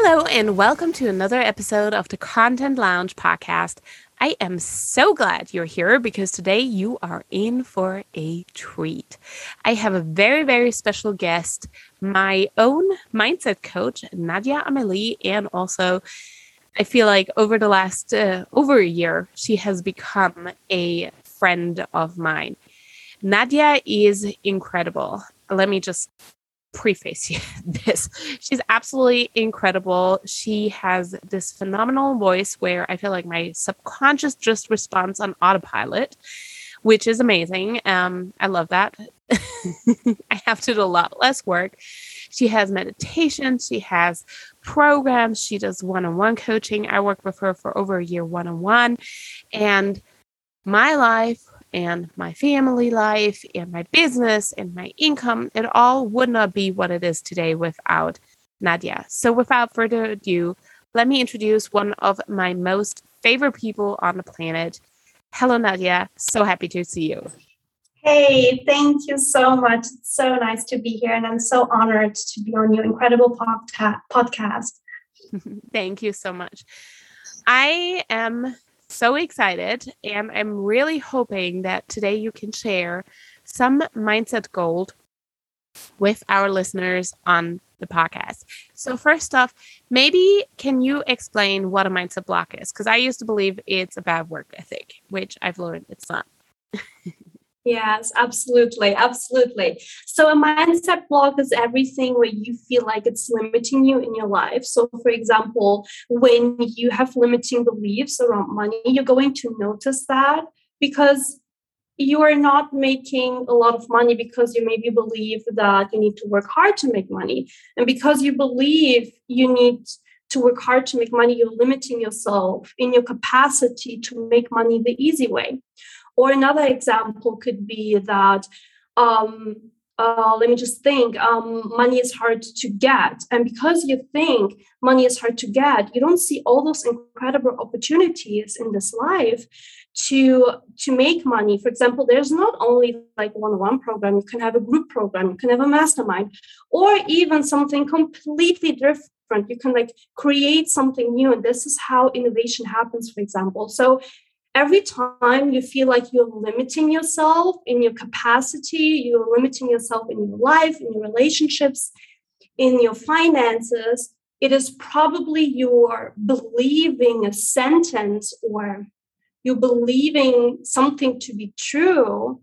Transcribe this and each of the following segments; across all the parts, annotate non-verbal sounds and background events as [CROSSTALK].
Hello, and welcome to another episode of the Content Lounge podcast. I am so glad you're here because today you are in for a treat. I have a very, very special guest, my own mindset coach, Nadia Amelie, and also I feel like over the last uh, over a year, she has become a friend of mine. Nadia is incredible. Let me just preface [LAUGHS] this. She's absolutely incredible. She has this phenomenal voice where I feel like my subconscious just responds on autopilot, which is amazing. Um, I love that. [LAUGHS] I have to do a lot less work. She has meditation, she has programs, she does one on one coaching. I worked with her for over a year one on one. And my life and my family life and my business and my income, it all would not be what it is today without Nadia. So, without further ado, let me introduce one of my most favorite people on the planet. Hello, Nadia. So happy to see you. Hey, thank you so much. It's so nice to be here, and I'm so honored to be on your incredible podcast. [LAUGHS] thank you so much. I am so excited, and I'm really hoping that today you can share some mindset gold with our listeners on the podcast. So, first off, maybe can you explain what a mindset block is? Because I used to believe it's a bad work ethic, which I've learned it's not. [LAUGHS] Yes, absolutely. Absolutely. So, a mindset block is everything where you feel like it's limiting you in your life. So, for example, when you have limiting beliefs around money, you're going to notice that because you are not making a lot of money because you maybe believe that you need to work hard to make money. And because you believe you need to work hard to make money, you're limiting yourself in your capacity to make money the easy way. Or another example could be that, um, uh, let me just think, um, money is hard to get. And because you think money is hard to get, you don't see all those incredible opportunities in this life to to make money. For example there's not only like one-on-one program you can have a group program you can have a mastermind or even something completely different. You can like create something new. And this is how innovation happens for example. So every time you feel like you're limiting yourself in your capacity, you're limiting yourself in your life, in your relationships, in your finances, it is probably you're believing a sentence or you're believing something to be true,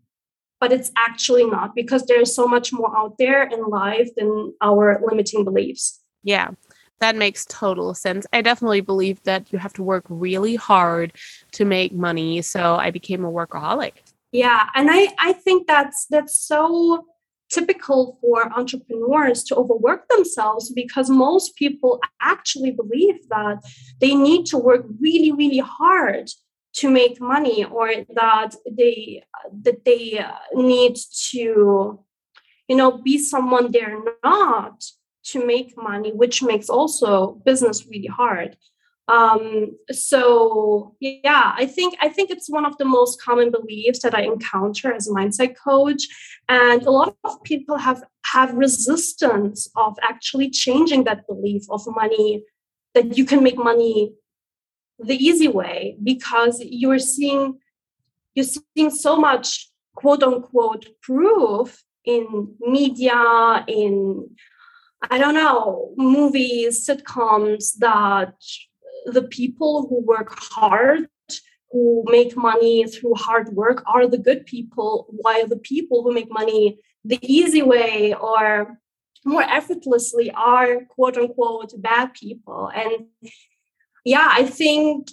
but it's actually not because there's so much more out there in life than our limiting beliefs. Yeah that makes total sense. I definitely believe that you have to work really hard to make money. So I became a workaholic. Yeah, and I I think that's that's so typical for entrepreneurs to overwork themselves because most people actually believe that they need to work really really hard to make money or that they that they uh, need to you know be someone they're not to make money, which makes also business really hard. Um, so yeah, I think I think it's one of the most common beliefs that I encounter as a mindset coach, and a lot of people have have resistance of actually changing that belief of money that you can make money the easy way because you're seeing you're seeing so much quote unquote proof in media in I don't know, movies, sitcoms that the people who work hard, who make money through hard work are the good people, while the people who make money the easy way or more effortlessly are quote unquote bad people. And yeah, I think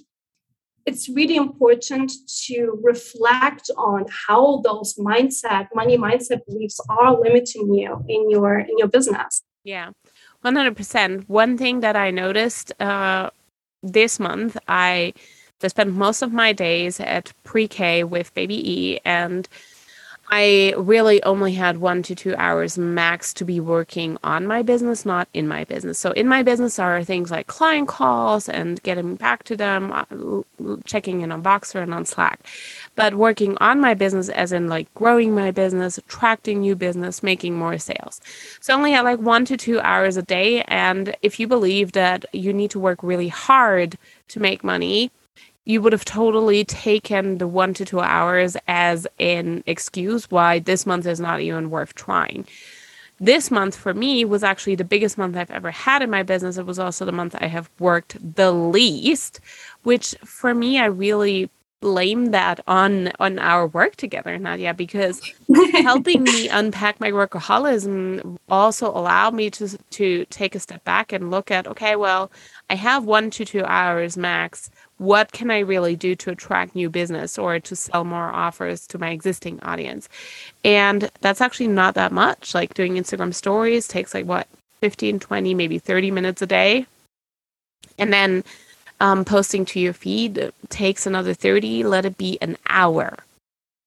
it's really important to reflect on how those mindset, money mindset beliefs are limiting you in your in your business. Yeah. 100%. One thing that I noticed uh, this month, I, spent most of my days at pre K with baby E, and I really only had one to two hours max to be working on my business, not in my business. So, in my business are things like client calls and getting back to them, uh, checking in on Voxer and on Slack. But working on my business, as in like growing my business, attracting new business, making more sales. So, only had like one to two hours a day. And if you believe that you need to work really hard to make money, you would have totally taken the one to two hours as an excuse why this month is not even worth trying. This month for me was actually the biggest month I've ever had in my business. It was also the month I have worked the least, which for me, I really blame that on on our work together, Nadia, because helping me [LAUGHS] unpack my workaholism also allowed me to to take a step back and look at okay, well, I have one to two hours max what can I really do to attract new business or to sell more offers to my existing audience? And that's actually not that much. Like doing Instagram stories takes like what, 15, 20, maybe 30 minutes a day. And then um, posting to your feed takes another 30, let it be an hour.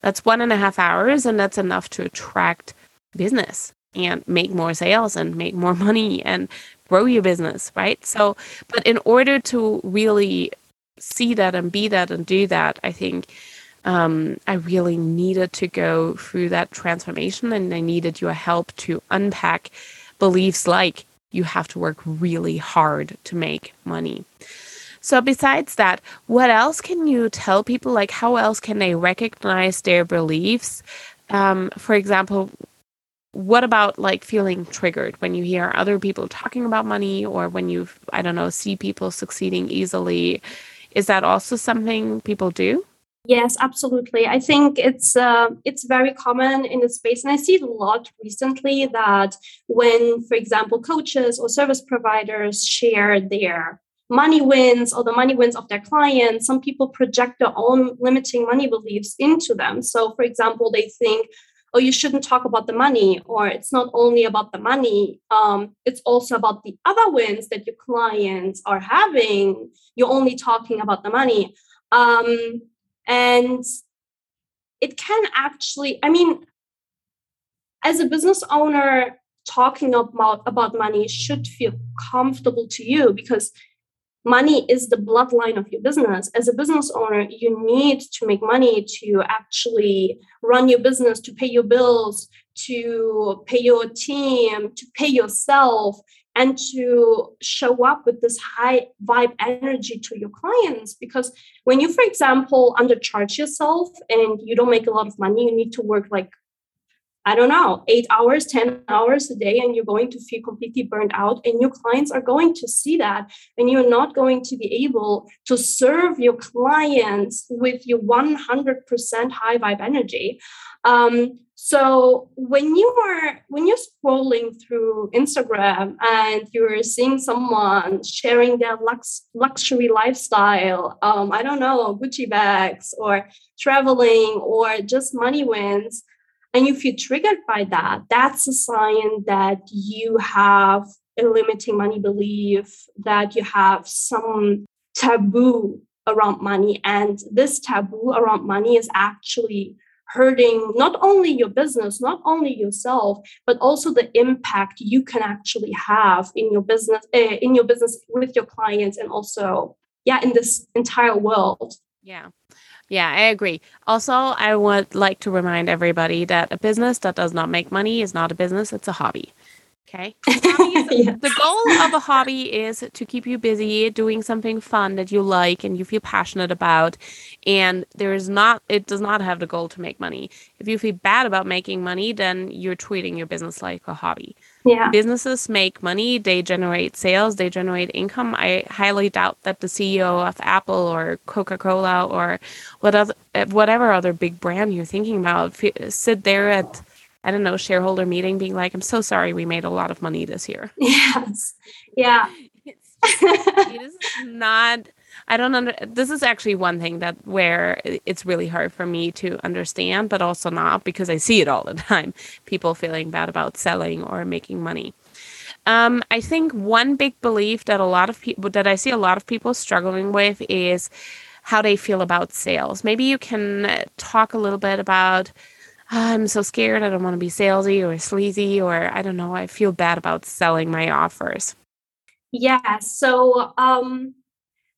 That's one and a half hours, and that's enough to attract business and make more sales and make more [LAUGHS] money and grow your business, right? So, but in order to really see that and be that and do that, I think um, I really needed to go through that transformation and I needed your help to unpack beliefs like you have to work really hard to make money. So, besides that, what else can you tell people? Like, how else can they recognize their beliefs? Um, for example, what about like feeling triggered when you hear other people talking about money or when you, I don't know, see people succeeding easily? Is that also something people do? Yes, absolutely. I think it's uh, it's very common in the space, and I see it a lot recently that when, for example, coaches or service providers share their money wins or the money wins of their clients, some people project their own limiting money beliefs into them. So, for example, they think, oh, you shouldn't talk about the money, or it's not only about the money, um, it's also about the other wins that your clients are having. You're only talking about the money. Um, and it can actually, I mean, as a business owner, talking about, about money should feel comfortable to you because money is the bloodline of your business. As a business owner, you need to make money to actually run your business, to pay your bills, to pay your team, to pay yourself, and to show up with this high vibe energy to your clients. Because when you, for example, undercharge yourself and you don't make a lot of money, you need to work like I don't know, eight hours, 10 hours a day, and you're going to feel completely burned out. And your clients are going to see that. And you're not going to be able to serve your clients with your 100% high vibe energy. Um, so when you are when you're scrolling through Instagram and you're seeing someone sharing their lux, luxury lifestyle, um, I don't know, Gucci bags or traveling or just money wins, and if you're triggered by that, that's a sign that you have a limiting money belief, that you have some taboo around money. And this taboo around money is actually hurting not only your business, not only yourself, but also the impact you can actually have in your business, uh, in your business with your clients, and also, yeah, in this entire world. Yeah. Yeah, I agree. Also, I would like to remind everybody that a business that does not make money is not a business, it's a hobby. Okay. [LAUGHS] yeah. The goal of a hobby is to keep you busy doing something fun that you like and you feel passionate about. And there is not, it does not have the goal to make money. If you feel bad about making money, then you're treating your business like a hobby. Yeah. Businesses make money, they generate sales, they generate income. I highly doubt that the CEO of Apple or Coca Cola or what other, whatever other big brand you're thinking about sit there at, I don't know, shareholder meeting being like, I'm so sorry we made a lot of money this year. [LAUGHS] Yes. Yeah. [LAUGHS] it is not I don't under this is actually one thing that where it's really hard for me to understand, but also not because I see it all the [LAUGHS] time. People feeling bad about selling or making money. Um, I think one big belief that a lot of people that I see a lot of people struggling with is how they feel about sales. Maybe you can talk a little bit about oh, I'm so scared. I don't want to be salesy or sleazy, or I don't know. I feel bad about selling my offers. Yeah. So um,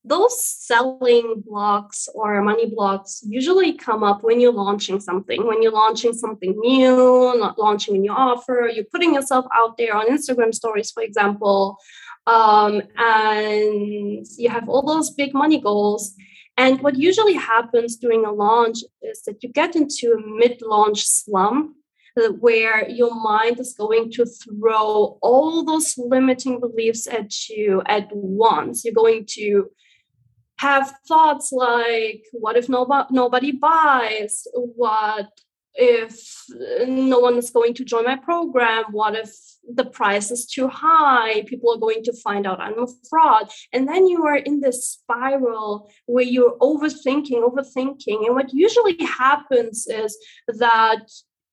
those selling blocks or money blocks usually come up when you're launching something, when you're launching something new, not launching a new offer, you're putting yourself out there on Instagram stories, for example, um, and you have all those big money goals. And what usually happens during a launch is that you get into a mid launch slump where your mind is going to throw all those limiting beliefs at you at once. You're going to have thoughts like what if nobody nobody buys? What if no one is going to join my program? What if the price is too high? People are going to find out i'm a fraud. And then you are in this spiral where you're overthinking overthinking. And what usually happens is that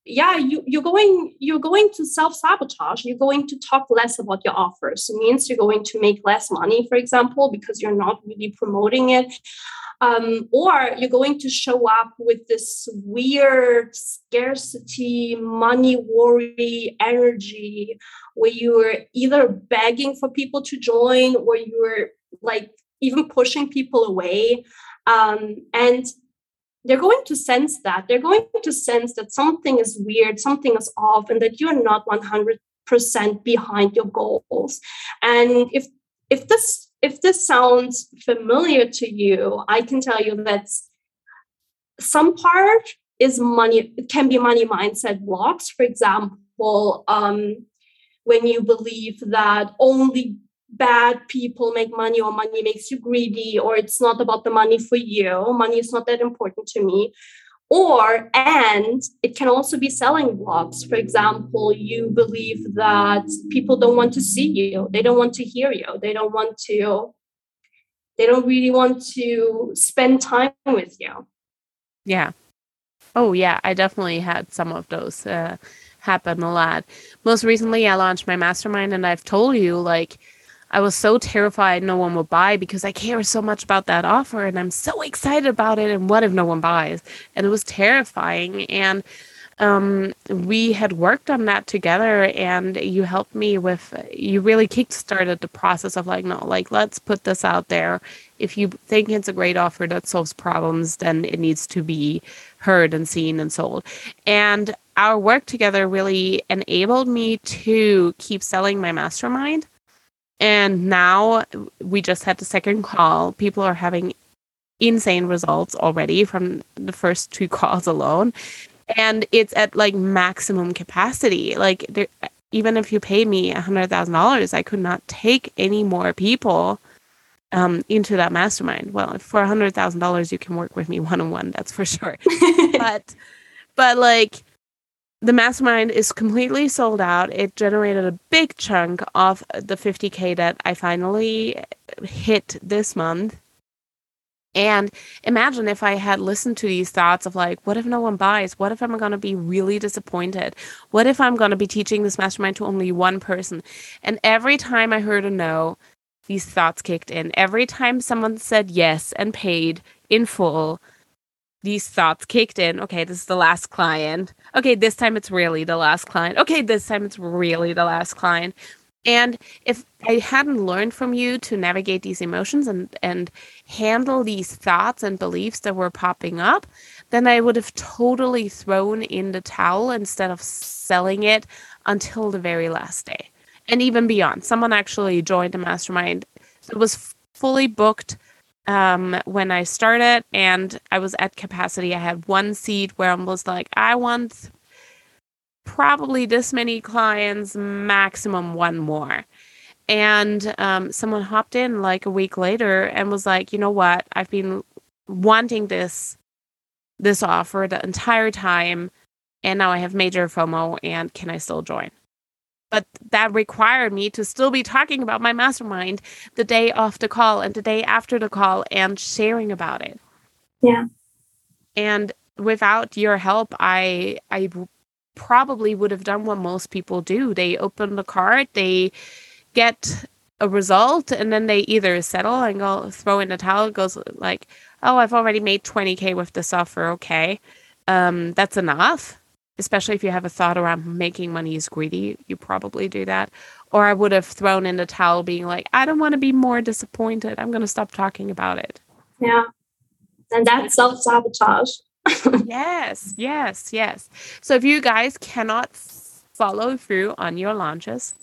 yeah you, you're going you're going to self-sabotage. You're going to talk less about your offers. It means you're going to make less money for example because you're not really promoting it. Um, or you're going to show up with this weird scarcity money worry energy where you're either begging for people to join or you're like even pushing people away. Um, and they're going to sense that. They're going to sense that something is weird, something is off, and that you're not 100% behind your goals. And if if this if this sounds familiar to you, I can tell you that some part is money it can be money mindset blocks. For example, um, when you believe that only bad people make money or money makes you greedy or it's not about the money for you. Money is not that important to me. Or and it can also be selling blocks. For example you believe that people don't want to see you. They don't want to hear you. They don't want to they don't really want to spend time with you. Yeah. Oh yeah i definitely had some of those uh, happen a lot. Most recently i launched my mastermind and i've told you like I was so terrified no one would buy because I care so much about that offer and I'm so excited about it. And what if no one buys? And it was terrifying. And um, we had worked on that together and you helped me with you really kickstarted the process of like no like let's put this out there if you think it's a great offer that solves problems then it needs to be heard and seen and sold and our work together really enabled me to keep selling my mastermind and now we just had the second call. People are having insane results already from the first two [LAUGHS] calls alone. And it's at like maximum capacity. Like there, even if you pay me a hundred thousand dollars, I could not take any more people um, into that mastermind. Well, for a hundred thousand dollars, you can work with me one on one. That's for sure. [LAUGHS] but, but like the mastermind is completely sold out. It generated a big chunk of the 50K that I finally hit this month. And imagine if I had listened to these thoughts of like, what if no one buys? What if I'm going to be really disappointed? What if I'm going to be teaching this mastermind to only one person? And every time I heard a no, these thoughts kicked in. Every time someone said yes and paid in full, these thoughts kicked in. Okay, this is the last client. Okay, this time it's really the last client. Okay, this time it's really the last client. And if I hadn't learned from you to navigate these emotions and, and handle these thoughts and beliefs that were popping up, then I would have totally thrown in the towel instead of selling it until the very last day and even beyond. Someone actually joined the mastermind. It was fully booked um, when I started, and I was at capacity. I had one seat where I was like, I want probably this many clients, maximum one more. And um, someone hopped in like a week later and was like, you know what? I've been wanting this this offer the entire time and now I have major FOMO and can I still join? But that required me to still be talking about my mastermind the day of the call and the day after the call and sharing about it. Yeah. And without your help, I I probably would have done what most people do. They open the card, they get a result, and then they either settle and go throw in the towel. Goes like, oh, I've already made 20k with this offer. Okay, um, that's enough. Especially if you have a thought around making money is greedy, you probably do that. Or I would have thrown in the towel, being like, I don't want to be more disappointed. I'm going to stop talking about it. Yeah, and that's self sabotage [LAUGHS] yes, yes, yes. So if you guys cannot follow through on your launches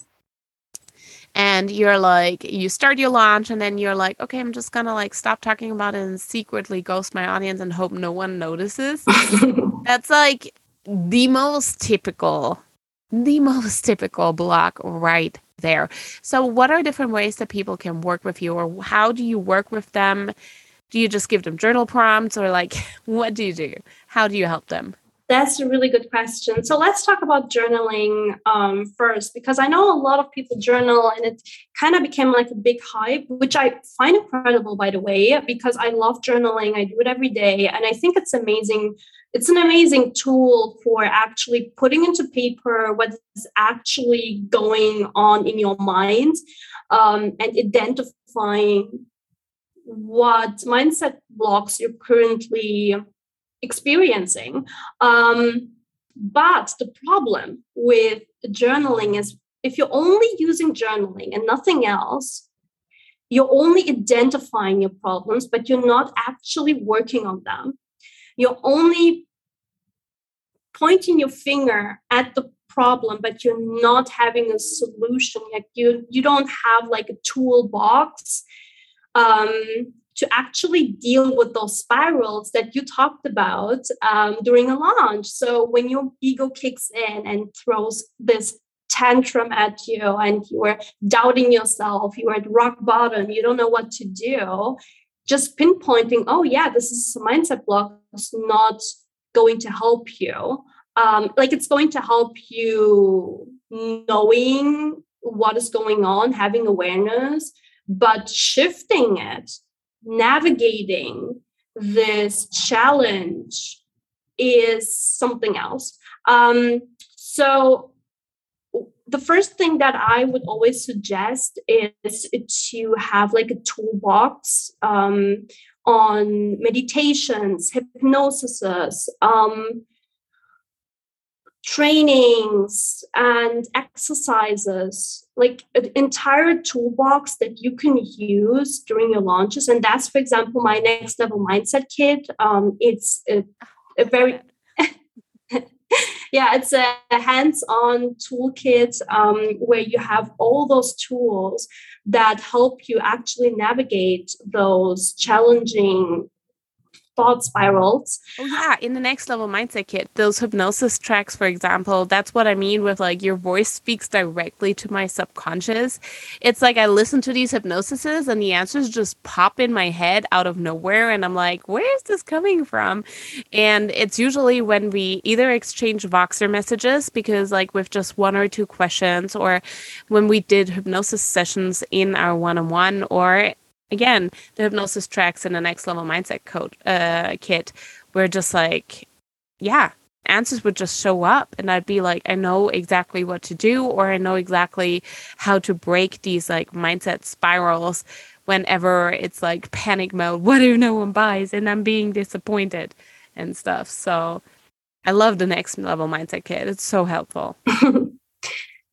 and you're like you start your launch and then you're like okay i'm just gonna like stop talking about it and secretly ghost my audience and hope no one notices [LAUGHS] that's like the most typical the most typical block right there. So what are different ways that people can work with you or how do you work with them? Do you just give them journal prompts or like [LAUGHS] what do you do? How do you help them? That's a really good question. So let's talk about journaling um, first because i know a lot of people journal and it kind of became like a big hype which i find incredible by the way because i love journaling. I do it every day and i think it's amazing it's an amazing tool for actually putting into paper what's actually going on in your mind um, and identifying what mindset blocks you're currently experiencing. Um, but the problem with journaling is if you're only using journaling and nothing else, you're only identifying your problems, but you're not actually working on them. You're only pointing your finger at the problem, but you're not having a solution. Like you, you don't have like a toolbox um, to actually deal with those spirals that you talked about um, during a launch. So when your ego kicks in and throws this tantrum at you and you are doubting yourself, you are at rock bottom, you don't know what to do, just pinpointing, oh, yeah, this is a mindset block, it's not going to help you. Um, like it's going to help you knowing what is going on, having awareness, but shifting it, navigating this challenge is something else. Um, so, the first thing that I would always suggest is to have like a toolbox um, on meditations, hypnosis, um, trainings and exercises. Like an entire toolbox that you can use during your launches. And that's for example my next level mindset kit. Um, it's a, a very yeah it's a hands-on toolkit um, where you have all those tools that help you actually navigate those challenging thought spirals. Oh yeah, in the next level mindset kit, those hypnosis tracks, for example, that's what I mean with like your voice speaks directly to my subconscious. It's like I listen to these hypnosises and the answers just pop in my head out of nowhere and I'm like, where is this coming from? And it's usually when we either exchange Voxer messages because like with just one or two questions or when we did hypnosis sessions in our one-on-one or again, the hypnosis tracks in the next level mindset code uh, kit were just like, yeah, answers would just show up and I'd be like, I know exactly what to do, or I know exactly how to break these like mindset spirals whenever it's like panic mode. [LAUGHS] What if no one buys and I'm being disappointed and stuff. So I love the next level mindset kit. It's so helpful. [LAUGHS]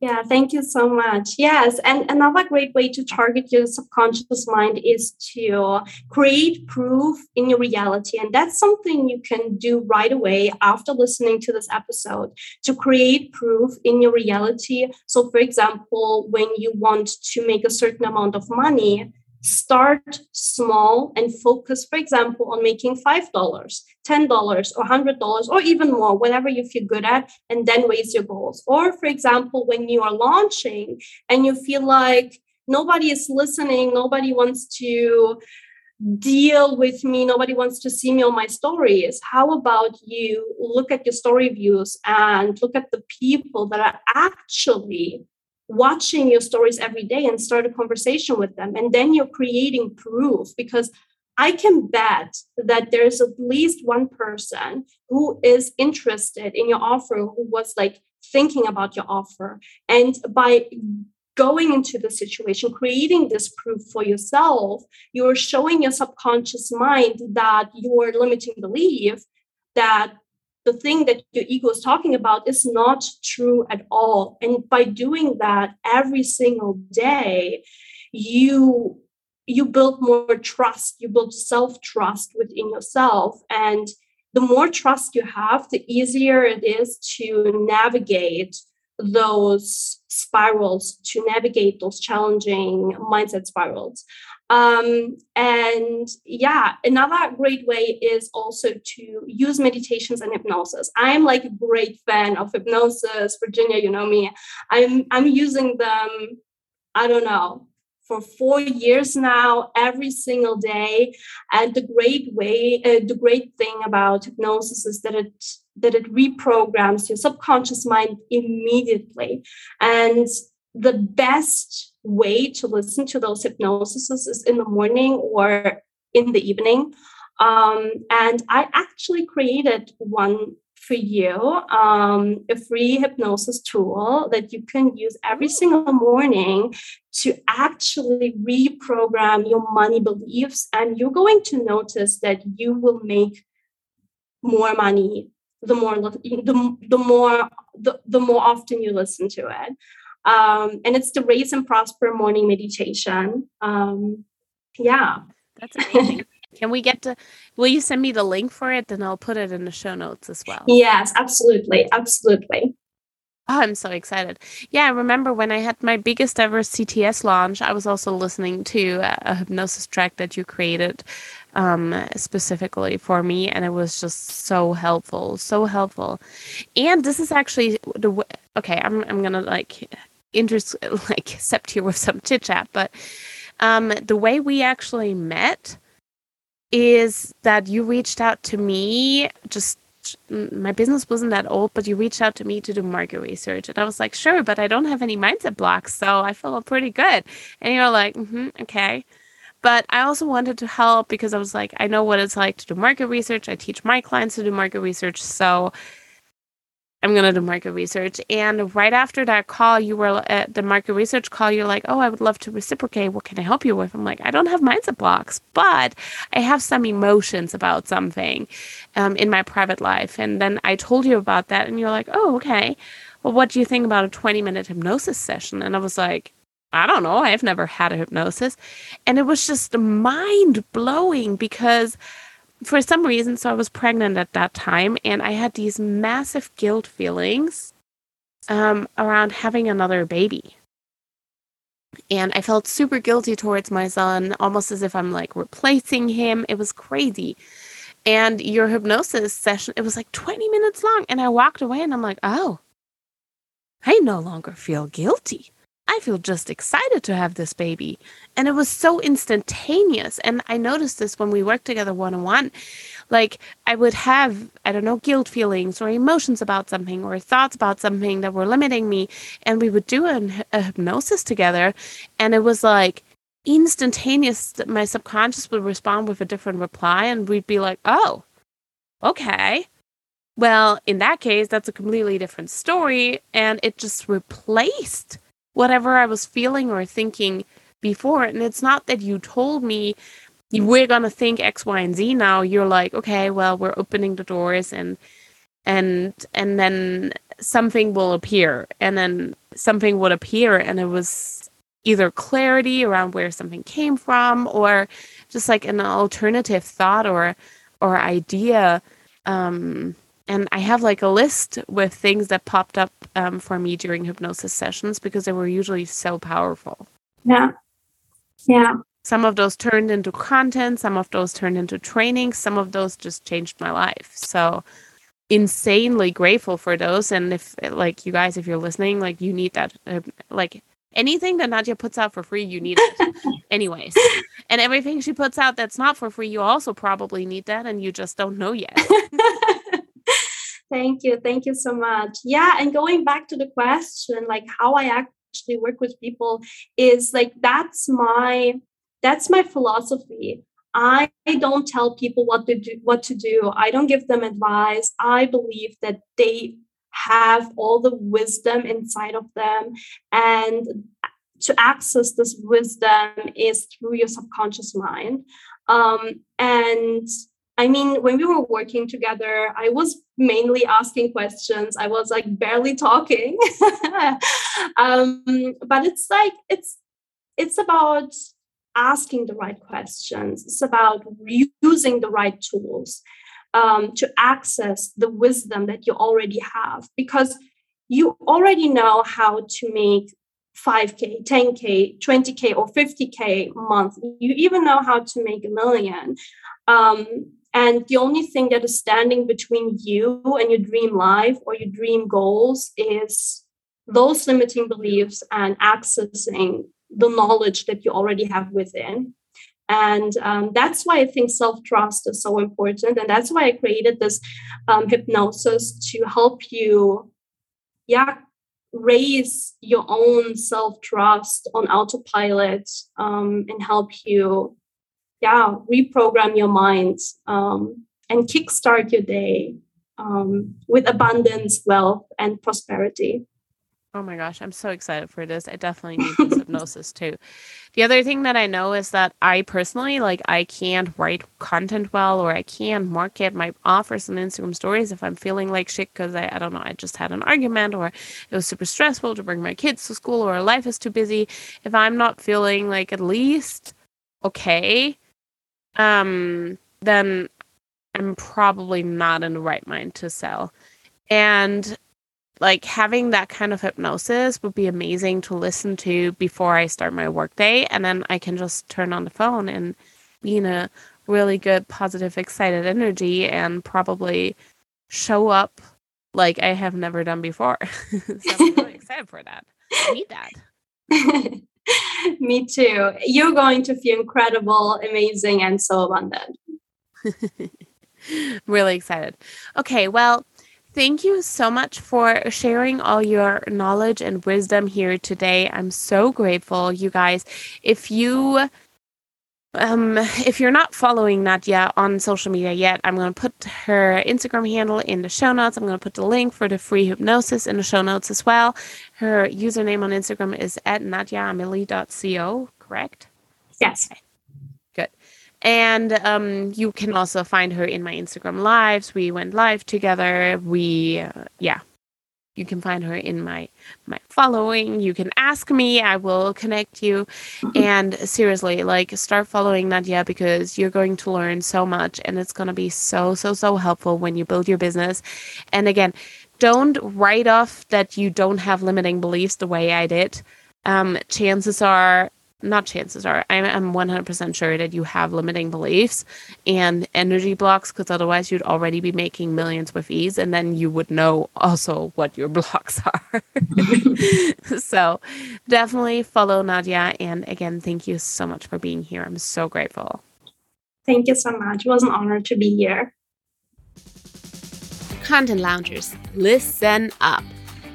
Yeah, thank you so much. Yes, and another great way to target your subconscious mind is to create proof in your reality. And that's something you can do right away after listening to this episode to create proof in your reality. So, for example, when you want to make a certain amount of money, start small and focus, for example, on making $5, $10, or $100, or even more, whatever you feel good at, and then raise your goals. Or, for example, when you are launching and you feel like nobody is listening, nobody wants to deal with me, nobody wants to see me on my stories. How about you look at your story views and look at the people that are actually watching your stories every day and start a conversation with them. And then you're creating proof because I can bet that there's at least one person who is interested in your offer, who was like thinking about your offer. And by going into the situation, creating this proof for yourself, you're showing your subconscious mind that your limiting belief that the thing that your ego is talking about is not true at all. And by doing that every single day, you you build more trust, you build self-trust within yourself. And the more trust you have, the easier it is to navigate those spirals, to navigate those challenging mindset spirals. Um, and yeah, another great way is also to use meditations and hypnosis. I'm like a great fan of hypnosis. Virginia, you know me. I'm I'm using them, I don't know, for four years now, every single day. And the great way, uh, the great thing about hypnosis is that it that it reprograms your subconscious mind immediately. And the best way to listen to those hypnosis is in the morning or in the evening. Um, and I actually created one for you um, a free hypnosis tool that you can use every single morning to actually reprogram your money beliefs. And you're going to notice that you will make more money the more the, the more the, the more often you listen to it um, and it's the raise and prosper morning meditation. Um, yeah, that's amazing. [LAUGHS] Can we get to? Will you send me the link for it? Then I'll put it in the show notes as well. Yes, absolutely, absolutely. Oh, I'm so excited. Yeah, I remember when I had my biggest ever CTS launch, I was also listening to a, hypnosis track that you created um, specifically for me, and it was just so helpful, so helpful. And this is actually the okay. I'm I'm gonna like interest [LAUGHS] like accept here with some chit chat, but um, the way we actually met is that you reached out to me just my business wasn't that old, but you reached out to me to do market research. And I was like, sure, but I don't have any mindset blocks. So I feel pretty good. And you're like, mm-hmm, okay. But I also wanted to help because I was like, I know what it's like to do market research. I teach my clients to do market research. So I'm going to do market research. And right after that call, you were at the market research call, you're like, oh, I would love to reciprocate. What can I help you with? I'm like, I don't have mindset blocks, but I have some emotions about something um, in my private life. And then I told you about that, and you're like, oh, okay. Well, what do you think about a 20 minute hypnosis session? And I was like, I don't know. I've never had a hypnosis. And it was just mind blowing because for some reason, so I was pregnant at that time, and I had these massive guilt feelings um, around having another baby. And I felt super guilty towards my son, almost as if I'm like replacing him. It was crazy. And your hypnosis session, it was like 20 minutes long. And I walked away and I'm like, oh, I no longer feel guilty. I feel just excited to have this baby. And it was so instantaneous. And I noticed this when we worked together one on one. Like, I would have, I don't know, guilt feelings or emotions about something or thoughts about something that were limiting me. And we would do a, a hypnosis together. And it was like, instantaneous my subconscious would respond with a different reply and we'd be like oh okay well in that case that's a completely different story and it just replaced whatever I was feeling or thinking before. And it's not that you told me we're gonna think X, Y, and Z now. You're like, okay, well, we're opening the doors and and and then something will appear and then something would appear and it was either clarity around where something came from or just like an alternative thought or or idea um and I have like a list with things that popped up um, for me during hypnosis sessions because they were usually so powerful. Yeah. Yeah. some of those turned into content, some of those turned into training, some of those just changed my life. So insanely grateful for those. And if like you guys, if you're listening, like you need that, uh, like anything that Nadia puts out for free, you need it [LAUGHS] anyways. And everything she puts out that's not for free, you also probably need that and you just don't know yet. [LAUGHS] Thank you. Thank you so much. Yeah. And going back to the question, like how I actually work with people is like that's my that's my philosophy. I don't tell people what to do what to do. I don't give them advice. I believe that they have all the wisdom inside of them and to access this wisdom is through your subconscious mind um, and I mean, when we were working together, I was mainly asking questions. I was like barely talking. [LAUGHS] um, but it's like it's it's about asking the right questions. It's about using the right tools um, to access the wisdom that you already have because you already know how to make 5k 10k 20k or 50k a month you even know how to make a million um, and the only thing that is standing between you and your dream life or your dream goals is those limiting beliefs and accessing the knowledge that you already have within. And um, that's why I think self trust is so important. And that's why I created this um, hypnosis to help you, yeah, raise your own self trust on autopilot um, and help you yeah, reprogram your mind um, and kickstart your day um, with abundance, wealth, and prosperity. Oh my gosh, I'm so excited for this. I definitely need this [LAUGHS] hypnosis too. The other thing that I know is that I personally like I can't write content well or I can't market my offers on Instagram stories if I'm feeling like shit because I, I don't know, I just had an argument or it was super stressful to bring my kids to school or life is too busy. If I'm not feeling like at least okay, um, then I'm probably not in the right mind to sell. And like having that kind of hypnosis would be amazing to listen to before I start my workday. And then I can just turn on the phone and be in a really good, positive, excited energy and probably show up like I have never done before. [LAUGHS] so I'm really [LAUGHS] excited for that. I need that. [LAUGHS] [LAUGHS] Me too. You're going to feel incredible, amazing, and so abundant. [LAUGHS] really excited. Okay, well, thank you so much for sharing all your knowledge and wisdom here today. I'm so grateful, you guys. If you um, if you're not following Nadia on social media yet, I'm going to put her Instagram handle in the show notes. I'm going to put the link for the free hypnosis in the show notes as well. Her username on Instagram is at nadiaameli.co, correct? Yes. Okay. Good. And um, you can also find her in my Instagram lives. We went live together. We, uh, yeah, you can find her in my my following. You can ask me. I will connect you. And seriously, like start following Nadia because you're going to learn so much and it's going to be so so so helpful when you build your business. And again, don't write off that you don't have limiting beliefs the way I did. Um, chances are not chances are. I'm, I'm 100% sure that you have limiting beliefs and energy blocks because otherwise you'd already be making millions with ease and then you would know also what your [LAUGHS] blocks are. [LAUGHS] So definitely follow nadia and again thank you so much for being here. I'm so grateful. Thank you so much. It was an honor to be here. Content loungers listen up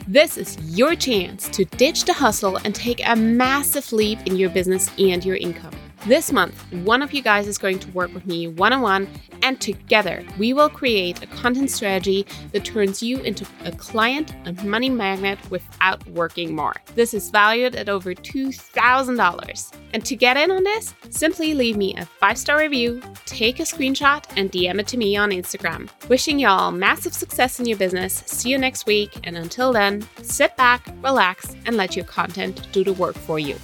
this is your chance to ditch the hustle and take a massive leap in your business and your income. This month, one of you guys is going to work with me one on one, and together we will create a content strategy that turns you into a client and money magnet without working more. This is valued at over $2,000. And to get in on this, simply leave me a five star review, take a screenshot, and DM it to me on Instagram. Wishing y'all massive success in your business. See you next week, and until then, sit back, relax, and let your content do the work for you.